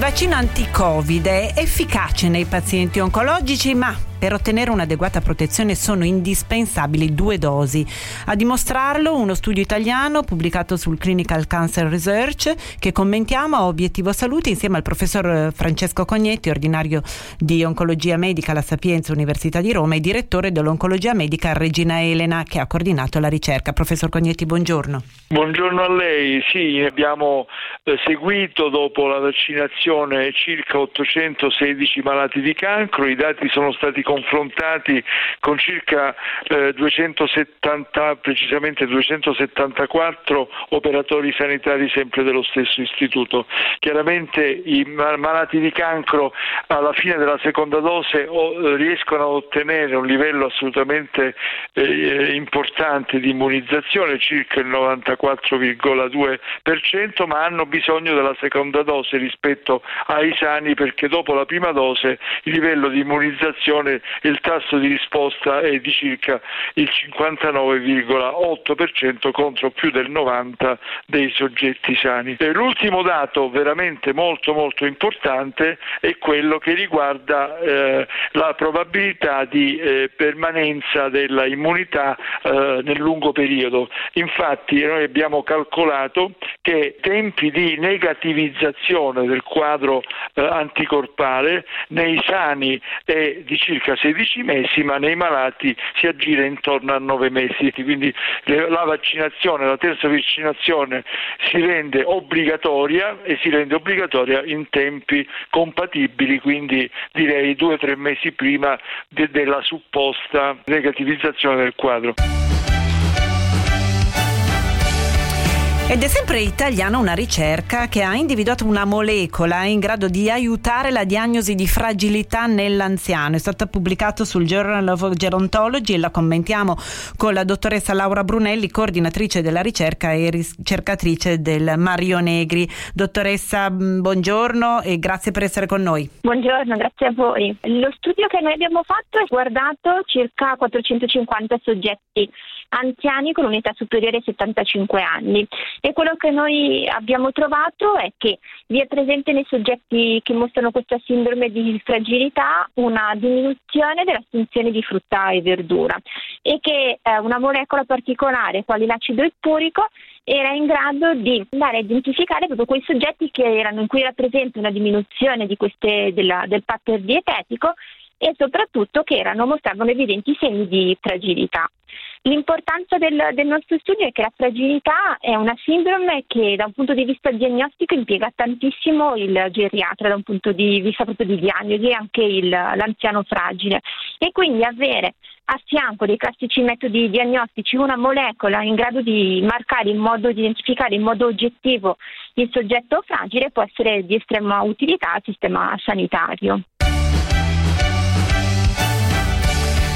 Il vaccino anti-Covid è efficace nei pazienti oncologici, ma per ottenere un'adeguata protezione sono indispensabili due dosi. A dimostrarlo uno studio italiano pubblicato sul Clinical Cancer Research che commentiamo a Obiettivo Salute insieme al professor Francesco Cognetti, ordinario di oncologia medica alla Sapienza Università di Roma e direttore dell'oncologia medica Regina Elena che ha coordinato la ricerca. Professor Cognetti, buongiorno. Buongiorno a lei. Sì, abbiamo seguito dopo la vaccinazione circa 816 malati di cancro, i dati sono stati confrontati con circa eh, 270, precisamente 274 operatori sanitari sempre dello stesso istituto. Chiaramente i malati di cancro alla fine della seconda dose eh, riescono a ottenere un livello assolutamente eh, importante di immunizzazione, circa il 94,2%, ma hanno bisogno della seconda dose rispetto ai sani perché dopo la prima dose il livello di immunizzazione il tasso di risposta è di circa il 59,8% contro più del 90% dei soggetti sani. L'ultimo dato veramente molto molto importante è quello che riguarda eh, la probabilità di eh, permanenza della immunità eh, nel lungo periodo. Infatti noi abbiamo calcolato che tempi di negativizzazione del quadro eh, anticorpale nei sani è di circa circa 16 mesi, ma nei malati si aggira intorno a 9 mesi. Quindi la vaccinazione, la terza vaccinazione si rende obbligatoria e si rende obbligatoria in tempi compatibili, quindi direi 2-3 mesi prima de- della supposta negativizzazione del quadro. Ed è sempre italiana una ricerca che ha individuato una molecola in grado di aiutare la diagnosi di fragilità nell'anziano. È stata pubblicata sul Journal of Gerontology e la commentiamo con la dottoressa Laura Brunelli, coordinatrice della ricerca e ricercatrice del Mario Negri. Dottoressa, buongiorno e grazie per essere con noi. Buongiorno, grazie a voi. Lo studio che noi abbiamo fatto è guardato circa 450 soggetti anziani con un'età superiore ai 75 anni e quello che noi abbiamo trovato è che vi è presente nei soggetti che mostrano questa sindrome di fragilità una diminuzione dell'assunzione di frutta e verdura e che eh, una molecola particolare quale l'acido ippurico era in grado di andare a identificare proprio quei soggetti erano, in cui era presente una diminuzione queste, della, del pattern dietetico e soprattutto che erano, mostravano evidenti segni di fragilità. L'importanza del, del, nostro studio è che la fragilità è una sindrome che da un punto di vista diagnostico impiega tantissimo il geriatra, da un punto di vista proprio di diagnosi e anche il, l'anziano fragile. E quindi avere a fianco dei classici metodi diagnostici una molecola in grado di marcare in modo di identificare in modo oggettivo il soggetto fragile può essere di estrema utilità al sistema sanitario.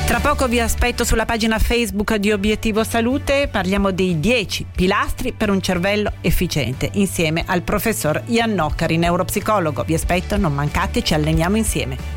Tra poco vi aspetto sulla pagina Facebook di Obiettivo Salute, parliamo dei 10 pilastri per un cervello efficiente, insieme al professor Ian Noccari, neuropsicologo. Vi aspetto, non mancate, ci alleniamo insieme.